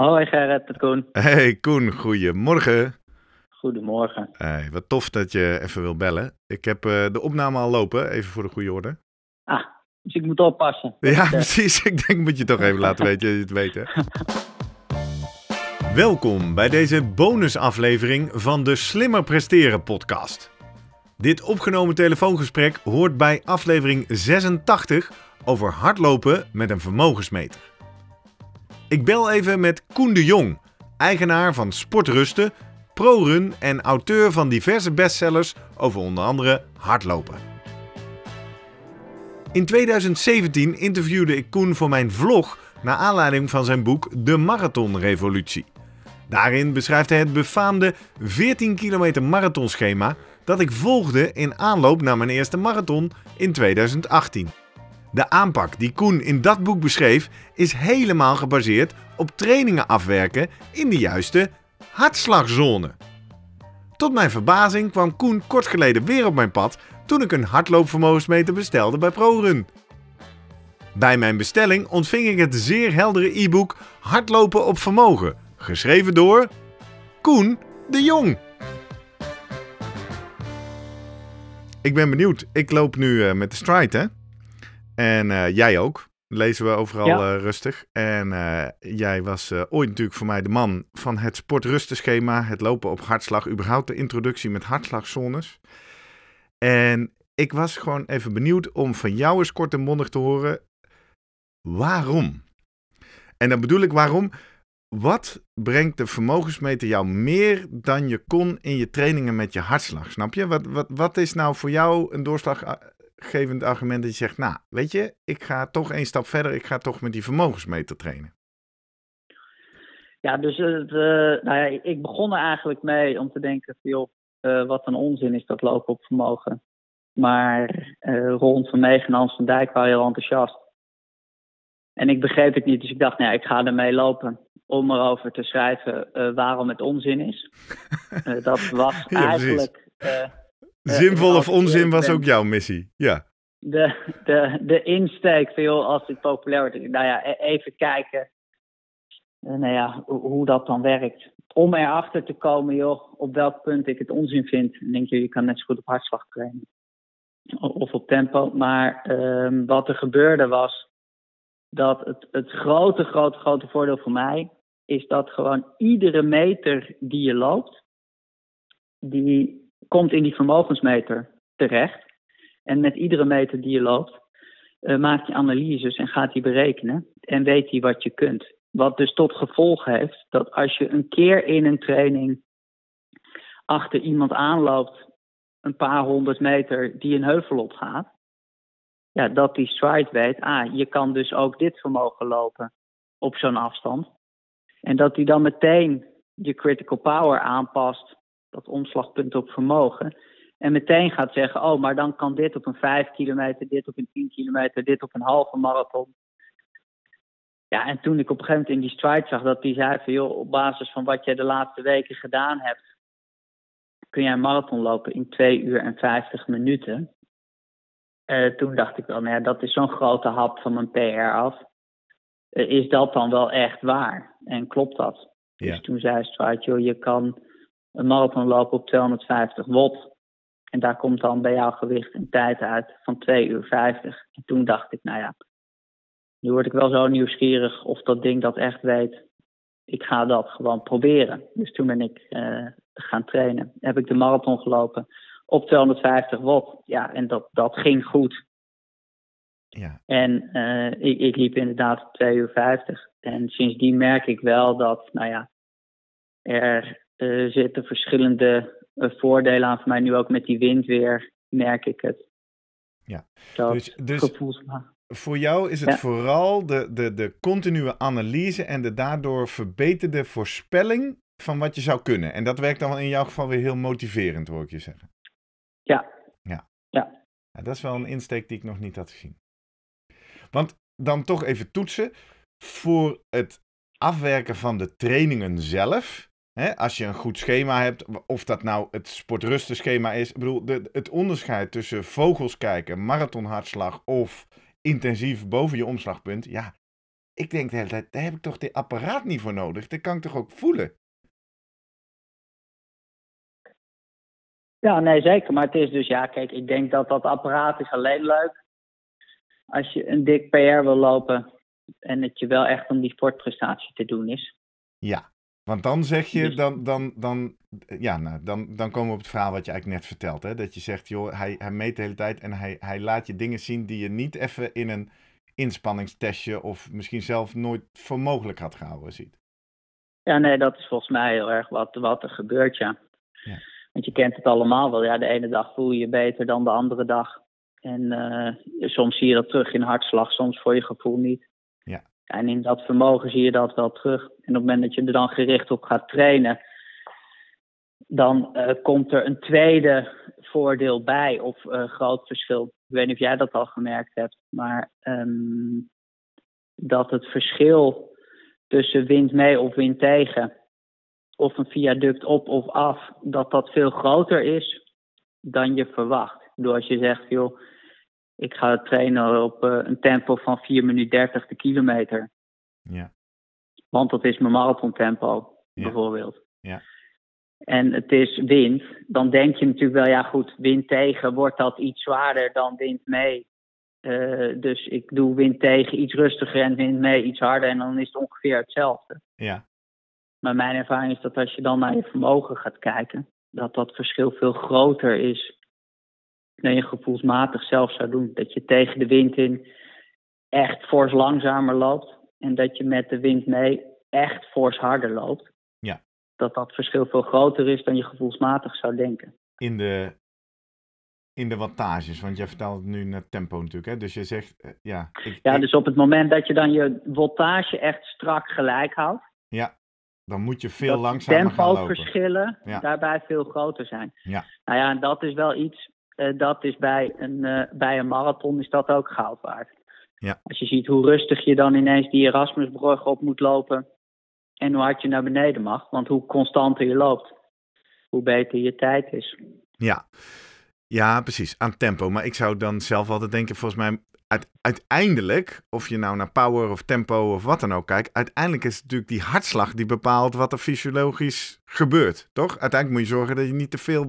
Hoi Gerrit, het Koen. Hey Koen, goedemorgen. Goedemorgen. Hey, wat tof dat je even wil bellen. Ik heb uh, de opname al lopen, even voor de goede orde. Ah, dus ik moet oppassen. Ja, precies. Ik denk moet je toch even laten weten het weet. Hè? Welkom bij deze bonusaflevering van de Slimmer Presteren podcast. Dit opgenomen telefoongesprek hoort bij aflevering 86 over hardlopen met een vermogensmeter. Ik bel even met Koen de Jong, eigenaar van Sportrusten, ProRun en auteur van diverse bestsellers over onder andere hardlopen. In 2017 interviewde ik Koen voor mijn vlog naar aanleiding van zijn boek De Marathonrevolutie. Daarin beschrijft hij het befaamde 14 kilometer marathonschema dat ik volgde in aanloop naar mijn eerste marathon in 2018. De aanpak die Koen in dat boek beschreef is helemaal gebaseerd op trainingen afwerken in de juiste hartslagzone. Tot mijn verbazing kwam Koen kort geleden weer op mijn pad toen ik een hardloopvermogensmeter bestelde bij ProRun. Bij mijn bestelling ontving ik het zeer heldere e-book Hardlopen op Vermogen, geschreven door Koen de Jong. Ik ben benieuwd. Ik loop nu uh, met de stride, hè? En uh, jij ook. Lezen we overal ja. uh, rustig. En uh, jij was ooit natuurlijk voor mij de man van het sportrustenschema, het lopen op hartslag, überhaupt de introductie met hartslagzones. En ik was gewoon even benieuwd om van jou eens kort en mondig te horen waarom. En dan bedoel ik waarom. Wat brengt de vermogensmeter jou meer dan je kon in je trainingen met je hartslag? Snap je? Wat, wat, wat is nou voor jou een doorslaggevend argument dat je zegt, nou, weet je, ik ga toch één stap verder, ik ga toch met die vermogensmeter trainen? Ja, dus het, uh, nou ja, ik begon er eigenlijk mee om te denken, joh, uh, wat een onzin is dat lopen op vermogen. Maar uh, Ron van Meegen en Hans van Dijk waren heel enthousiast. En ik begreep het niet, dus ik dacht, nou ja, ik ga ermee lopen om erover te schrijven waarom het onzin is. Dat was ja, eigenlijk. Uh, Zinvol of onzin was ook jouw missie, ja. De, de, de insteek, veel als het populair wordt. Nou ja, e-, even kijken nou ja, hoe dat dan werkt. Om erachter te komen, joh, op welk punt ik het onzin vind. Dan denk je, je kan net zo goed op hartslag trainen. Of op tempo. Maar ehm, wat er gebeurde was dat het, het grote, grote, grote voordeel voor mij is dat gewoon iedere meter die je loopt, die komt in die vermogensmeter terecht. En met iedere meter die je loopt, uh, maakt hij analyses en gaat hij berekenen. En weet hij wat je kunt. Wat dus tot gevolg heeft dat als je een keer in een training achter iemand aanloopt, een paar honderd meter die een heuvel op gaat, ja, dat die stride weet, ah, je kan dus ook dit vermogen lopen op zo'n afstand. En dat hij dan meteen je critical power aanpast, dat omslagpunt op vermogen. En meteen gaat zeggen, oh, maar dan kan dit op een 5 kilometer, dit op een 10 kilometer, dit op een halve marathon. Ja, en toen ik op een gegeven moment in die stride zag dat hij zei van, joh, op basis van wat jij de laatste weken gedaan hebt, kun jij een marathon lopen in 2 uur en 50 minuten. Uh, toen dacht ik wel, nou ja, dat is zo'n grote hap van mijn PR af. Uh, is dat dan wel echt waar? En klopt dat? Ja. Dus toen zei Stride, joh, je kan een marathon lopen op 250 watt. En daar komt dan bij jouw gewicht een tijd uit van 2 uur 50. En toen dacht ik, nou ja, nu word ik wel zo nieuwsgierig of dat ding dat echt weet. Ik ga dat gewoon proberen. Dus toen ben ik uh, gaan trainen. Heb ik de marathon gelopen op 250 watt. Ja, en dat, dat ging goed. Ja. En uh, ik, ik liep inderdaad op 2 uur 50. En sindsdien merk ik wel dat, nou ja, er uh, zitten verschillende uh, voordelen aan. Voor mij nu ook met die wind weer, merk ik het. Ja, dat dus, dus voor jou is het ja. vooral de, de, de continue analyse en de daardoor verbeterde voorspelling van wat je zou kunnen. En dat werkt dan in jouw geval weer heel motiverend, hoor ik je zeggen. Ja. Ja. ja. ja dat is wel een insteek die ik nog niet had gezien. Want dan toch even toetsen. Voor het afwerken van de trainingen zelf. Hè, als je een goed schema hebt, of dat nou het sportrustenschema is. Ik bedoel, de, het onderscheid tussen vogels kijken, marathonhartslag of intensief boven je omslagpunt. Ja, ik denk de hele tijd, daar heb ik toch dit apparaat niet voor nodig? Dat kan ik toch ook voelen? Ja, nee, zeker. Maar het is dus, ja, kijk, ik denk dat dat apparaat is alleen leuk als je een dik PR wil lopen en het je wel echt om die sportprestatie te doen is. Ja, want dan zeg je, dan, dan, dan, ja, nou, dan, dan komen we op het verhaal wat je eigenlijk net vertelt. Hè? Dat je zegt, joh, hij, hij meet de hele tijd en hij, hij laat je dingen zien die je niet even in een inspanningstestje of misschien zelf nooit voor mogelijk had gehouden ziet. Ja, nee, dat is volgens mij heel erg wat, wat er gebeurt, ja. Ja. Want je kent het allemaal wel. Ja, de ene dag voel je je beter dan de andere dag. En eh, soms zie je dat terug in hartslag, soms voor je gevoel niet. En in dat vermogen zie je dat wel terug. En op het moment dat je er dan gericht op gaat trainen, dan eh, komt er een tweede voordeel bij of eh, groot verschil. Ik weet niet of jij dat al gemerkt hebt, maar ehm, dat het verschil tussen wind mee of wind tegen, of een viaduct op of af, dat dat veel groter is dan je verwacht. Door als je zegt, joh, ik ga trainen op eh, een tempo van 4 minuten 30 de kilometer. Ja, Want dat is mijn marathontempo, Ja. bijvoorbeeld. Ja. En het is wind, dan denk je natuurlijk wel, ja goed, wind tegen wordt dat iets zwaarder dan wind mee. Eh, dus ik doe wind tegen iets rustiger en wind mee iets harder en dan is het ongeveer hetzelfde. ja, Maar mijn ervaring is dat als je dan naar je vermogen gaat kijken, dat dat verschil veel groter is dan je gevoelsmatig zelf zou doen. Dat je tegen de wind in echt fors langzamer loopt en dat je met de wind mee echt fors harder loopt. Ja. Dat dat verschil veel groter is dan je gevoelsmatig zou denken. in de, in de wattages, want jij vertelt het nu naar tempo natuurlijk, hè? Dus je zegt, eh, ja, ik, Ja, ik- dus op het moment dat je dan je voltage echt strak gelijk houdt, ja, dan moet je veel langzamer gaan lopen. tempoverschillen Ja. daarbij veel groter zijn. Ja. Nou ja, en dat is wel iets, dat is bij een, eh, bij een marathon is dat ook goud waard. Ja. Als je ziet hoe rustig je dan ineens die Erasmusbrug op moet lopen en hoe hard je naar beneden mag, want hoe constanter je loopt, hoe beter je tijd is. Ja. ja, precies, aan tempo. Maar ik zou dan zelf altijd denken, volgens mij, uiteindelijk, of je nou naar power of tempo of wat dan ook kijkt, uiteindelijk is het natuurlijk die hartslag die bepaalt wat er fysiologisch gebeurt, toch? Uiteindelijk moet je zorgen dat je niet te veel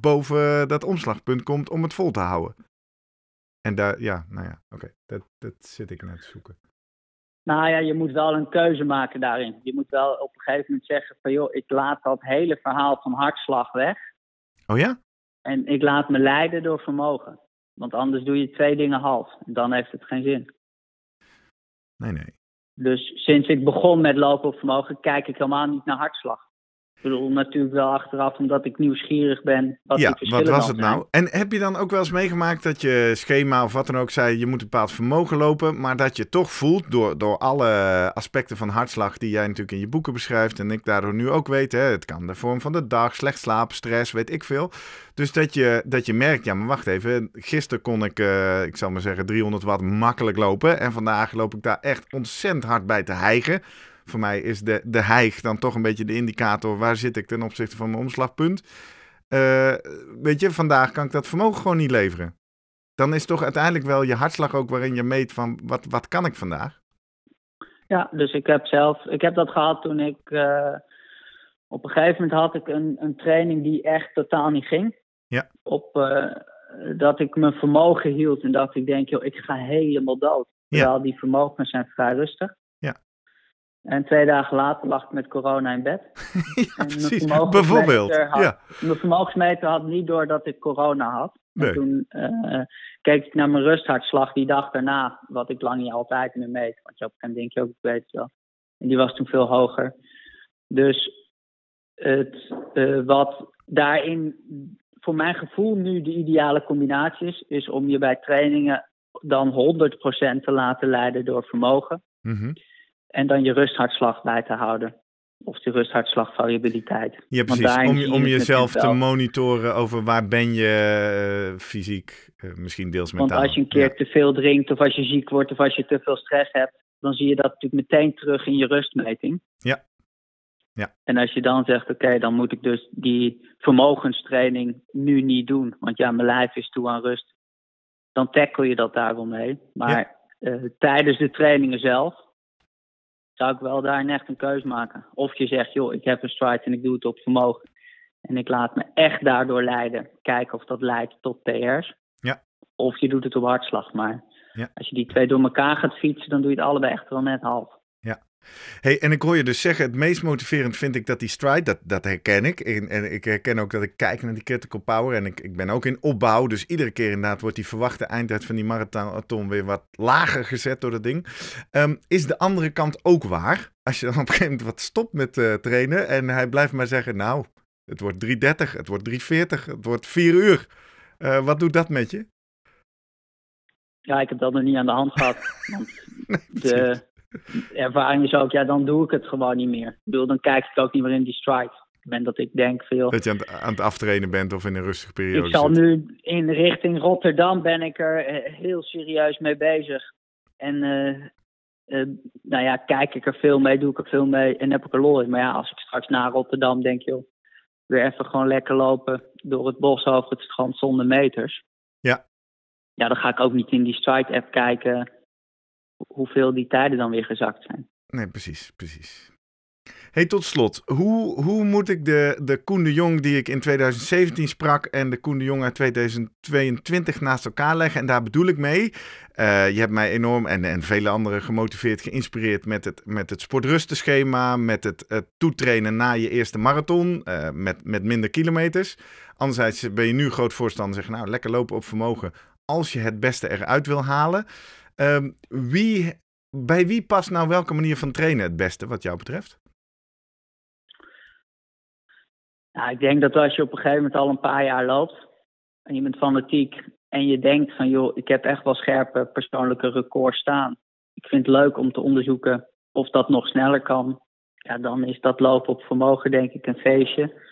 boven dat omslagpunt komt om het vol te houden. En daar, ja, nou ja, oké, dat, dat zit ik net te zoeken. Nou ja, je moet wel een keuze maken daarin. Je moet wel op een gegeven moment zeggen van joh, ik laat dat hele verhaal van hartslag weg. Oh ja? En ik laat me leiden door vermogen. Want anders doe je twee dingen half. En dan heeft het geen zin. Nee, nee. Dus sinds ik begon met lopen op vermogen, kijk ik helemaal niet naar hartslag. Ik bedoel natuurlijk wel achteraf, omdat ik nieuwsgierig ben. Wat ja, die wat was het zijn. nou? En heb je dan ook wel eens meegemaakt dat je schema of wat dan ook zei, je moet een bepaald vermogen lopen, maar dat je toch voelt door, door alle aspecten van hartslag die jij natuurlijk in je boeken beschrijft en ik daardoor nu ook weet, hè, het kan de vorm van de dag, slecht slapen, stress, weet ik veel. Dus dat je, dat je merkt, ja maar wacht even, gisteren kon ik, eh, ik zal maar zeggen 300 watt makkelijk lopen en vandaag loop ik daar echt ontzettend hard bij te hijgen. Voor mij is de, de hijg dan toch een beetje de indicator waar zit ik ten opzichte van mijn omslagpunt. Eh, weet je, vandaag kan ik dat vermogen gewoon niet leveren. Dan is toch uiteindelijk wel je hartslag ook waarin je meet van wat, wat kan ik vandaag? Ja, dus ik heb zelf, ik heb dat gehad toen ik, eh, op een gegeven moment had ik een, een training die echt totaal niet ging. Ja. Op, eh, dat ik mijn vermogen hield en dat ik denk, joh, ik ga helemaal dood. Ja. Terwijl die vermogens zijn vrij rustig. En twee dagen later lag ik met corona in bed. ja, mijn precies. vermogensmeter Bijvoorbeeld. had- Ja, Mijn vermogensmeter had niet door dat ik corona had. Nee. En toen eh, keek ik naar mijn rusthartslag die dag daarna, wat ik lang niet altijd meer meet. Want je op een denk je ook, ik weet het wel. En die was toen veel hoger. Dus het, eh, wat daarin voor mijn gevoel nu de ideale combinatie is, is om je bij trainingen dan 100% te laten leiden door vermogen. Mhm. En dan je rusthartslag bij te houden. Of de rusthartslagvariabiliteit. ja Want precies. Om, je om jezelf te monitoren over waar ben je eh, fysiek, eh, misschien deels Want mentaal. als je een keer Ja. te veel drinkt, of als je ziek wordt, of als je te veel stress hebt, dan zie je dat natuurlijk meteen terug in je rustmeting. Ja. Ja. En als je dan zegt, oké, dan moet ik dus die vermogenstraining nu niet doen, want ja, mijn lijf is toe aan rust, dan tackle je dat daar wel mee. Maar eh, tijdens de trainingen zelf zou ik wel daar echt een keus maken. Of je zegt, joh, ik heb een stride en ik doe het op vermogen. En ik laat me echt daardoor leiden. Kijken of dat leidt tot PR's. Ja. Of je doet het op hartslag. Maar Ja. als je die twee door elkaar gaat fietsen, dan doe je het allebei echt wel net half. Hey, en ik hoor je dus zeggen, het meest motiverend vind ik dat die stride, dat, dat herken ik. En, en ik herken ook dat ik kijk naar die critical power en ik, ik ben ook in opbouw. Dus iedere keer inderdaad wordt die verwachte eindtijd van die marathon weer wat lager gezet door dat ding. Ehm, is de andere kant ook waar? Als je dan op een gegeven moment wat stopt met eh, trainen en hij blijft maar zeggen, nou, het wordt 3.30, het wordt 3.40, het wordt 4 uur. Eh, wat doet dat met je? Ja, ik heb dat nog niet aan de hand gehad. Want de ervaring is ook, ja, dan doe ik het gewoon niet meer. Ik bedoel, dan kijk ik ook niet meer in die stride. Op het moment dat ik denk veel. Dat je aan het, aan het aftrainen bent of in een rustige periode Ik zal zit. nu in richting Rotterdam ben ik er eh, heel serieus mee bezig. En eh, eh, nou ja, kijk ik er veel mee, doe ik er veel mee en heb ik er lol in. Maar ja, als ik straks naar Rotterdam denk, joh, weer even gewoon lekker lopen door het bos over het strand zonder meters. Ja. Ja, dan ga ik ook niet in die Stride-app kijken hoeveel die tijden dan weer gezakt zijn. Nee, precies, precies. Hey, tot slot, hoe, hoe moet ik de, de Koen de Jong die ik in 2017 sprak en de Koen de Jong uit 2022 naast elkaar leggen? En daar bedoel ik mee, eh, je hebt mij enorm en, en vele anderen gemotiveerd, geïnspireerd met het, met het sportrustenschema, met het, het toetrainen na je eerste marathon, eh, met, met minder kilometers. Anderzijds ben je nu groot voorstander, zeg nou, lekker lopen op vermogen als je het beste eruit wil halen. Ehm, wie, bij wie past nou welke manier van trainen het beste, wat jou betreft? Nou, ik denk dat als je op een gegeven moment al een paar jaar loopt en je bent fanatiek en je denkt van joh, ik heb echt wel scherpe persoonlijke records staan. Ik vind het leuk om te onderzoeken of dat nog sneller kan. Ja, dan is dat lopen op vermogen denk ik een feestje.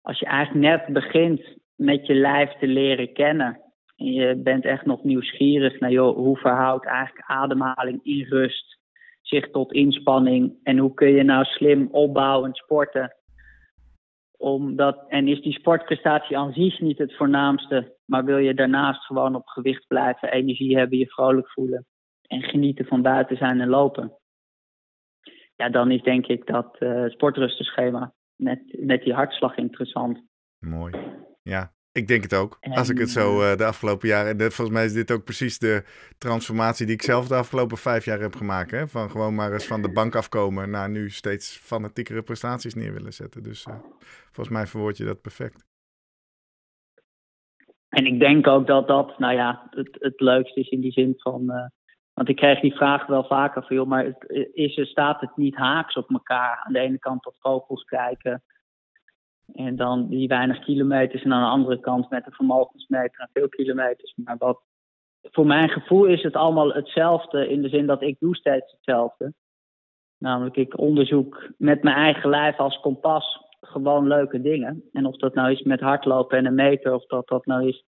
Als je eigenlijk net begint met je lijf te leren kennen en je bent echt nog nieuwsgierig naar joh, hoe verhoudt eigenlijk ademhaling in rust zich tot inspanning en hoe kun je nou slim opbouwend sporten omdat, en is die sportprestatie aan zich niet het voornaamste, maar wil je daarnaast gewoon op gewicht blijven, energie hebben, je vrolijk voelen en genieten van buiten zijn en lopen. Ja, dan is denk ik dat uh, sportrustenschema met, met die hartslag interessant. Mooi. Ja, ik denk het ook. Als ik het zo uh, de afgelopen jaren. En volgens mij is dit ook precies de transformatie die ik zelf de afgelopen vijf jaar heb gemaakt. Hè? Van gewoon maar eens van de bank afkomen naar nu steeds fanatiekere prestaties neer willen zetten. Dus uh, volgens mij verwoord je dat perfect. En ik denk ook dat dat, nou ja, het, het leukste is in die zin van. Uh, want ik krijg die vraag wel vaker van, joh, maar het, is, staat het niet haaks op elkaar? Aan de ene kant tot vogels kijken. En dan die weinig kilometers. En aan de andere kant met een vermogensmeter en veel kilometers. Maar wat, voor mijn gevoel is het allemaal hetzelfde. In de zin dat ik doe steeds hetzelfde. Namelijk, ik onderzoek met mijn eigen lijf als kompas gewoon leuke dingen. En of dat nou is met hardlopen en een meter. Of dat dat nou is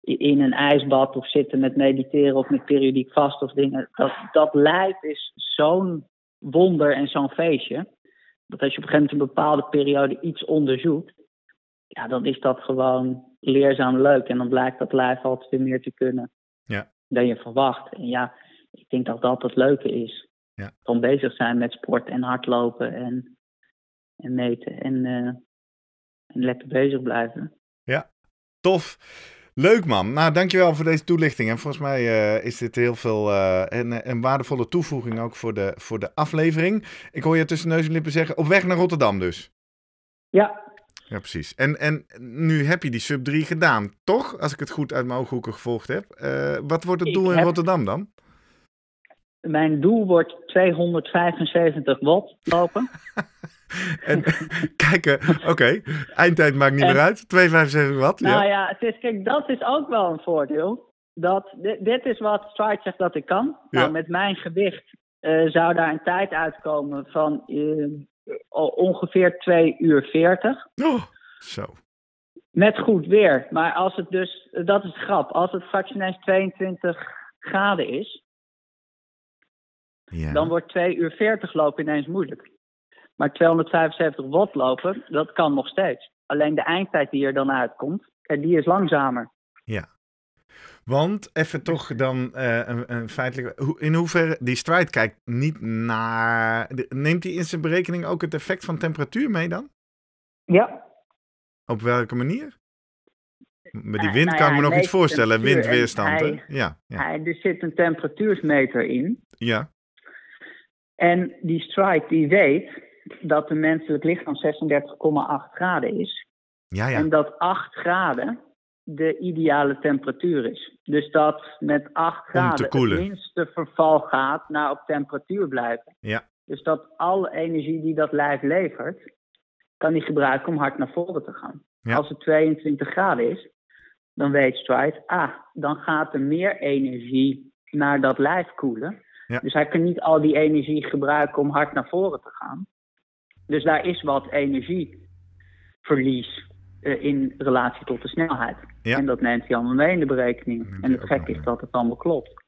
in een ijsbad. Of zitten met mediteren of met periodiek vast of dingen. Dat, dat lijf is zo'n wonder en zo'n feestje dat als je op een gegeven moment een bepaalde periode iets onderzoekt, ja, dan is dat gewoon leerzaam leuk. En dan blijkt dat lijf altijd weer meer te kunnen ja. dan je verwacht. En ja, ik denk dat dat het leuke is. Ja. Van bezig zijn met sport en hardlopen en, en meten en, uh, en lekker bezig blijven. Ja, tof. Leuk man. Nou, dankjewel voor deze toelichting. En volgens mij uh, is dit heel veel uh, een, een, waardevolle toevoeging ook voor de, voor de aflevering. Ik hoor je tussen neus en lippen zeggen, op weg naar Rotterdam dus. Ja. Ja, precies. En, en nu heb je die sub 3 gedaan, toch? Als ik het goed uit mijn ooghoeken gevolgd heb. Uh, wat wordt het doel ik in heb... Rotterdam dan? Mijn doel wordt 275 watt lopen. en kijken, oké, okay. eindtijd maakt niet en, meer uit. 275 watt. Nou ja, ja het is, kijk, dat is ook wel een voordeel. Dat, dit, dit is wat Stride zegt dat ik kan. Ja. Nou, met mijn gewicht uh, zou daar een tijd uitkomen van uh, ongeveer 2 uur 40. Oh, zo. Met goed weer. Maar als het dus, dat is grap, als het straks ineens 22 graden is, ja. dan wordt 2 uur 40 lopen ineens moeilijk. Maar 275 watt lopen, dat kan nog steeds. Alleen de eindtijd die er dan uitkomt, die is langzamer. Ja. Want even toch dan uh, een, een feitelijk. In hoeverre die stride kijkt niet naar. Neemt hij in zijn berekening ook het effect van temperatuur mee dan? Ja. Op welke manier? Met die wind nou kan ik me nog iets voorstellen, windweerstand. Hij, ja, ja. Hij, er zit een temperatuursmeter in. Ja. En die strike die weet dat de menselijk lichaam 36,8 graden is. Ja, ja. En dat 8 graden de ideale temperatuur is. Dus dat met 8 graden het minste verval gaat naar op temperatuur blijven. Ja. Dus dat alle energie die dat lijf levert, kan die gebruiken om hard naar voren te gaan. Als het 22 graden is, dan weet Stride, ah, dan gaat er meer energie naar dat lijf koelen. Dus hij kan niet al die energie gebruiken om hard naar voren te gaan. Dus daar is wat energieverlies uh, in relatie tot de snelheid. En dat neemt hij allemaal mee in de berekening. En het gek is dat het allemaal klopt.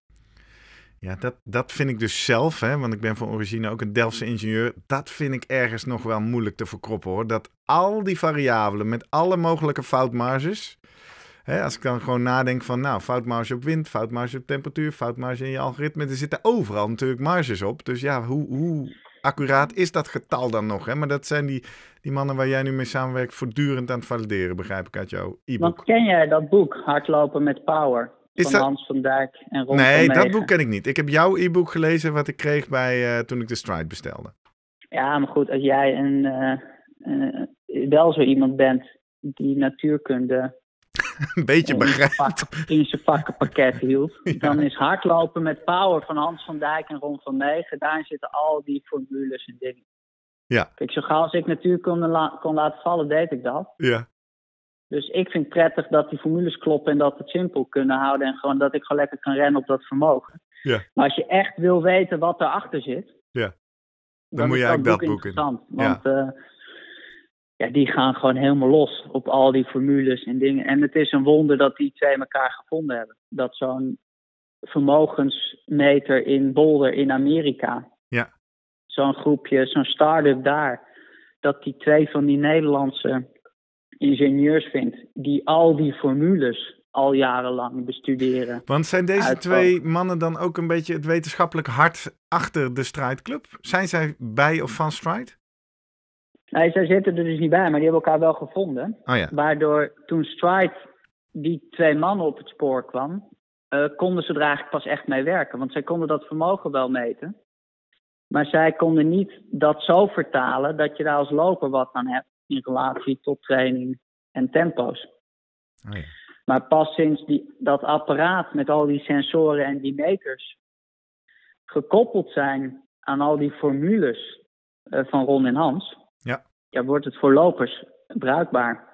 Ja, dat, dat vind ik dus zelf, hè, want ik ben van origine ook een Delftse ingenieur. Dat vind ik ergens nog wel moeilijk te verkroppen hoor. Dat al die variabelen met alle mogelijke foutmarges. Hè, als ik dan gewoon nadenk van, nou, foutmarge op wind, foutmarge op temperatuur, foutmarge in je algoritme. Er zitten overal natuurlijk marges op. Dus ja, hoe, hoe accuraat is dat getal dan nog? Hè? Maar dat zijn die, die mannen waar jij nu mee samenwerkt voortdurend aan het valideren, begrijp ik uit jouw e-book. Want ken jij dat boek, Hardlopen met Power? Is van dat... Hans van Dijk en Ron Nee, dat boek ken ik niet. Ik heb jouw e-book gelezen wat ik kreeg bij, uh, toen ik de Stride bestelde. Ja, maar goed, als jij een, uh, uh, wel zo iemand bent die natuurkunde een beetje begrijpt. In zijn vakkenpakket hield. Dan is hardlopen met power van Hans van Dijk en Ron van Meegen. Daar zitten al die formules en dingen. Ja. Kijk, zo gauw als ik natuurlijk kon, kon laten vallen, deed ik dat. Ja. Dus ik vind het prettig dat die formules kloppen en dat we het simpel kunnen houden. En gewoon dat ik gewoon lekker kan rennen op dat vermogen. Ja. Maar als je echt wil weten wat erachter zit. Ja. Dan, dan moet je eigenlijk dat boek in. Want ja. Uh, ja, die gaan gewoon helemaal los op al die formules en dingen. En het is een wonder dat die twee elkaar gevonden hebben. Dat zo'n vermogensmeter in Boulder in Amerika. Ja. Zo'n groepje, zo'n start-up daar. Dat die twee van die Nederlandse ingenieurs vindt. Die al die formules al jarenlang bestuderen. Want zijn deze twee mannen dan ook een beetje het wetenschappelijk hart achter de strijdclub? Zijn zij bij of van Stride? Nee, zij zitten er dus niet bij, maar die hebben elkaar wel gevonden. Oh ja. Waardoor toen Stride die twee mannen op het spoor kwam, uh, konden ze er eigenlijk pas echt mee werken. Want zij konden dat vermogen wel meten. Maar zij konden niet dat zo vertalen dat je daar als loper wat aan hebt in relatie tot training en tempo's. Oh ja. Maar pas sinds die, dat apparaat met al die sensoren en die meters gekoppeld zijn aan al die formules uh, van Ron en Hans, ja. wordt het voor lopers bruikbaar.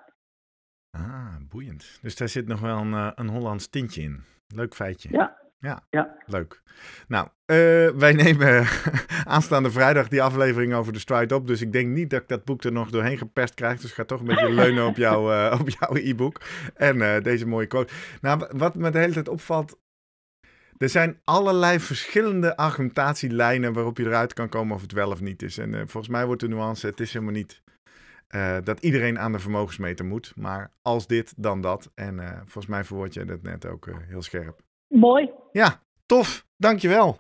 Ah, boeiend. Dus daar zit nog wel een, uh, een Hollands tintje in. Leuk feitje. Ja. Ja, ja. leuk. Nou, uh, wij nemen aanstaande vrijdag die aflevering over de stride op. Dus ik denk niet dat ik dat boek er nog doorheen gepest krijg. Dus ga toch een beetje leunen op, jou, uh, op jouw e-book. En uh, deze mooie quote. Nou, wat me de hele tijd opvalt. Er zijn allerlei verschillende argumentatielijnen waarop je eruit kan komen of het wel of niet is. En volgens mij wordt de nuance, het is helemaal niet dat iedereen aan de vermogensmeter moet. Maar als dit, dan dat. En volgens mij verwoord je dat net ook heel scherp. Mooi. Ja, tof. Dankjewel.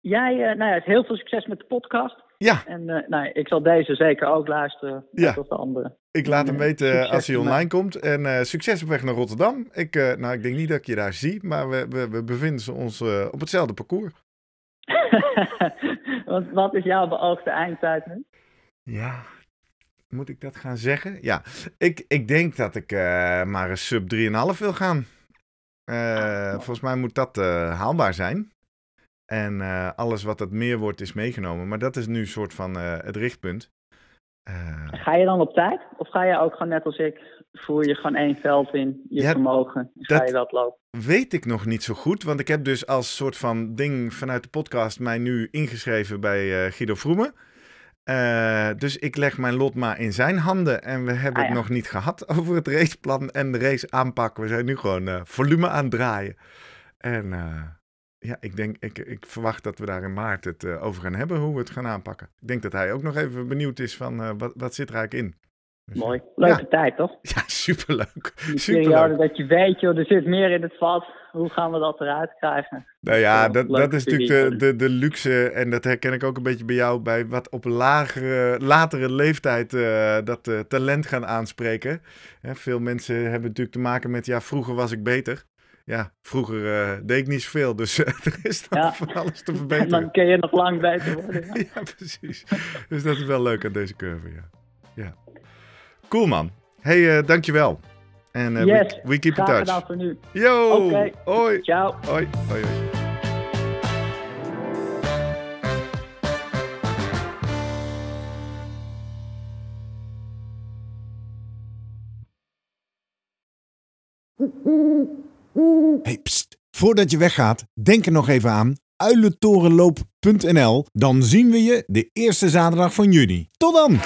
Jij, nou ja, heel veel succes met de podcast. Ja. En nou, ik zal deze zeker ook luisteren. Ja. De andere. Ik laat hem weten als hij online komt. En succes op weg naar Rotterdam. Ik, nou, ik denk niet dat ik je daar zie, maar we, we, we bevinden ons op hetzelfde parcours. wat, wat is jouw beoogde eindtijd nu? Ja, moet ik dat gaan zeggen? Ja, ik, ik denk dat ik maar een sub 3,5 wil gaan. Uh, volgens mij moet dat uh, haalbaar zijn. En alles wat het meer wordt is meegenomen. Maar dat is nu een soort van het richtpunt. ga je dan op tijd? Of ga je ook gewoon net als ik, voer je gewoon één veld in, je ja, vermogen, ga dat je dat lopen? weet ik nog niet zo goed. Want ik heb dus als soort van ding vanuit de podcast mij nu ingeschreven bij Guido Vroemen. Uh, dus ik leg mijn lot maar in zijn handen. En we hebben ah, ja. het nog niet gehad over het raceplan en de race aanpak. We zijn nu gewoon uh, volume aan het draaien. En uh, ja, ik denk, ik, ik verwacht dat we daar in maart het over gaan hebben, hoe we het gaan aanpakken. Ik denk dat hij ook nog even benieuwd is van wat, wat zit er eigenlijk in. Dus, Mooi. Leuke tijd, toch? Ja, superleuk. Die Superleuk. periode dat je weet, joh, er zit meer in het vat. Hoe gaan we dat eruit krijgen? Nou ja, dat, dat is natuurlijk de, de, de luxe. En dat herken ik ook een beetje bij jou. Bij wat op lagere, latere leeftijd eh, dat eh, talent gaan aanspreken. Hè, veel mensen hebben natuurlijk te maken met. Ja, vroeger was ik beter. Ja, vroeger eh, deed ik niet zoveel. Dus er is nog Ja. van alles te En verbeteren. dan kun je nog lang beter worden. ja. Ja, precies. Dus dat is wel leuk aan deze curve, ja. ja. Cool, man. hey, eh, dankjewel. En eh, Yes, we, we keep in touch. voor nu. Yo! Oké. Hoi! Ciao. Hoi! Hoi, hoi. Hey, pst. Voordat je weggaat, denk er nog even aan uilentorenloop.nl. Dan zien we je de eerste zaterdag van juni. Tot dan!